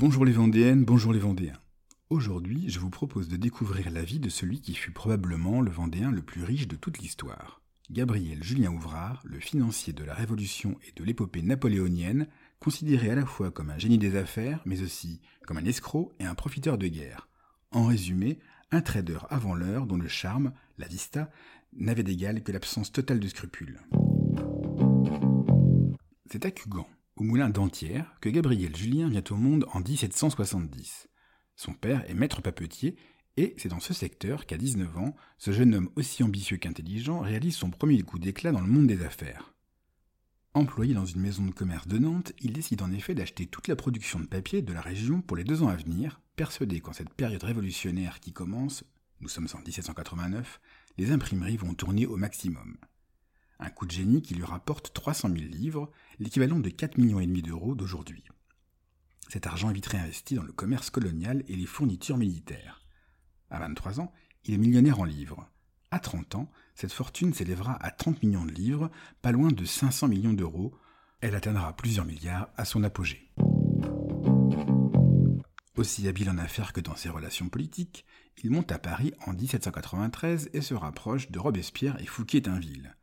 Bonjour les Vendéennes, bonjour les Vendéens. Aujourd'hui, je vous propose de découvrir la vie de celui qui fut probablement le Vendéen le plus riche de toute l'histoire. Gabriel Julien Ouvrard, le financier de la Révolution et de l'épopée napoléonienne, considéré à la fois comme un génie des affaires, mais aussi comme un escroc et un profiteur de guerre. En résumé, un trader avant l'heure dont le charme, la vista, n'avait d'égal que l'absence totale de scrupules. C'est à Cugan, au moulin d'Antière, que Gabriel Julien vient au monde en 1770. Son père est maître papetier, et c'est dans ce secteur qu'à 19 ans, ce jeune homme aussi ambitieux qu'intelligent réalise son premier coup d'éclat dans le monde des affaires. Employé dans une maison de commerce de Nantes, il décide en effet d'acheter toute la production de papier de la région pour les deux ans à venir, persuadé qu'en cette période révolutionnaire qui commence, nous sommes en 1789, les imprimeries vont tourner au maximum. Un coup de génie qui lui rapporte 300 000 livres, l'équivalent de 4 millions d'euros d'aujourd'hui. Cet argent est vite réinvesti dans le commerce colonial et les fournitures militaires. À 23 ans, il est millionnaire en livres. À 30 ans, cette fortune s'élèvera à 30 millions de livres, pas loin de 500 millions d'euros. Elle atteindra plusieurs milliards à son apogée. Aussi habile en affaires que dans ses relations politiques, il monte à Paris en 1793 et se rapproche de Robespierre et Fouquier-Tinville.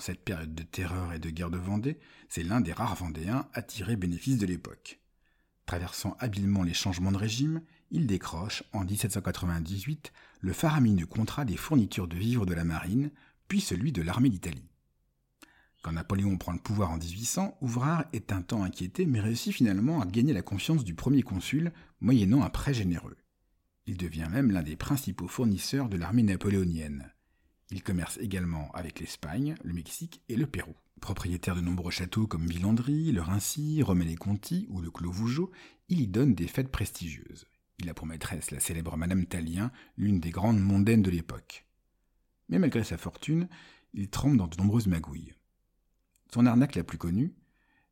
Cette période de terreur et de guerre de Vendée, c'est l'un des rares Vendéens à tirer bénéfice de l'époque. Traversant habilement les changements de régime, il décroche, en 1798, le faramineux contrat des fournitures de vivres de la marine, puis celui de l'armée d'Italie. Quand Napoléon prend le pouvoir en 1800, Ouvrard est un temps inquiété mais réussit finalement à gagner la confiance du premier consul, moyennant un prêt généreux. Il devient même l'un des principaux fournisseurs de l'armée napoléonienne. Il commerce également avec l'Espagne, le Mexique et le Pérou. Propriétaire de nombreux châteaux comme Villandry, le Rincy, Romaine-Conti ou le Clos Vougeot, il y donne des fêtes prestigieuses. Il a pour maîtresse la célèbre Madame Talien, l'une des grandes mondaines de l'époque. Mais malgré sa fortune, il trempe dans de nombreuses magouilles. Son arnaque la plus connue,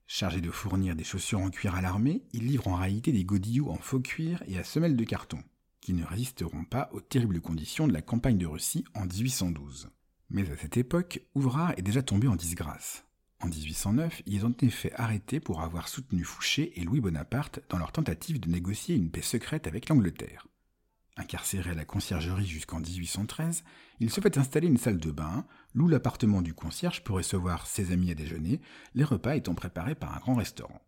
chargé de fournir des chaussures en cuir à l'armée, il livre en réalité des godillots en faux cuir et à semelles de carton, qui ne résisteront pas aux terribles conditions de la campagne de Russie en 1812. Mais à cette époque, Ouvrard est déjà tombé en disgrâce. En 1809, ils ont été fait arrêter pour avoir soutenu Fouché et Louis Bonaparte dans leur tentative de négocier une paix secrète avec l'Angleterre. Incarcéré à la conciergerie jusqu'en 1813, il se fait installer une salle de bain, loue l'appartement du concierge pour recevoir ses amis à déjeuner, les repas étant préparés par un grand restaurant.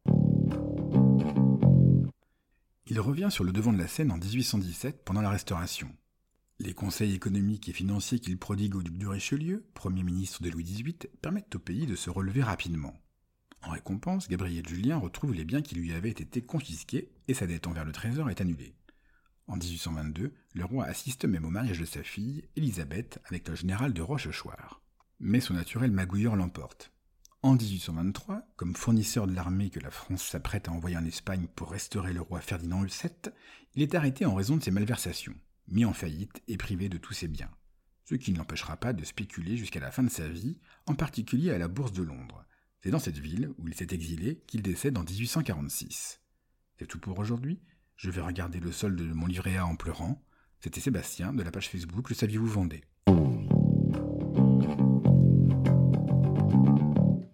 Il revient sur le devant de la scène en 1817 pendant la Restauration. Les conseils économiques et financiers qu'il prodigue au duc de Richelieu, Premier ministre de Louis XVIII, permettent au pays de se relever rapidement. En récompense, Gabriel Julien retrouve les biens qui lui avaient été confisqués et sa dette envers le trésor est annulée. En 1822, le roi assiste même au mariage de sa fille, Élisabeth, avec le général de Rochechouart. Mais son naturel magouilleur l'emporte. En 1823, comme fournisseur de l'armée que la France s'apprête à envoyer en Espagne pour restaurer le roi Ferdinand VII, il est arrêté en raison de ses malversations, mis en faillite et privé de tous ses biens. Ce qui ne l'empêchera pas de spéculer jusqu'à la fin de sa vie, en particulier à la Bourse de Londres. C'est dans cette ville, où il s'est exilé, qu'il décède en 1846. C'est tout pour aujourd'hui. Je vais regarder le solde de mon livret A en pleurant. C'était Sébastien de la page Facebook Le Saviez-vous Vendée.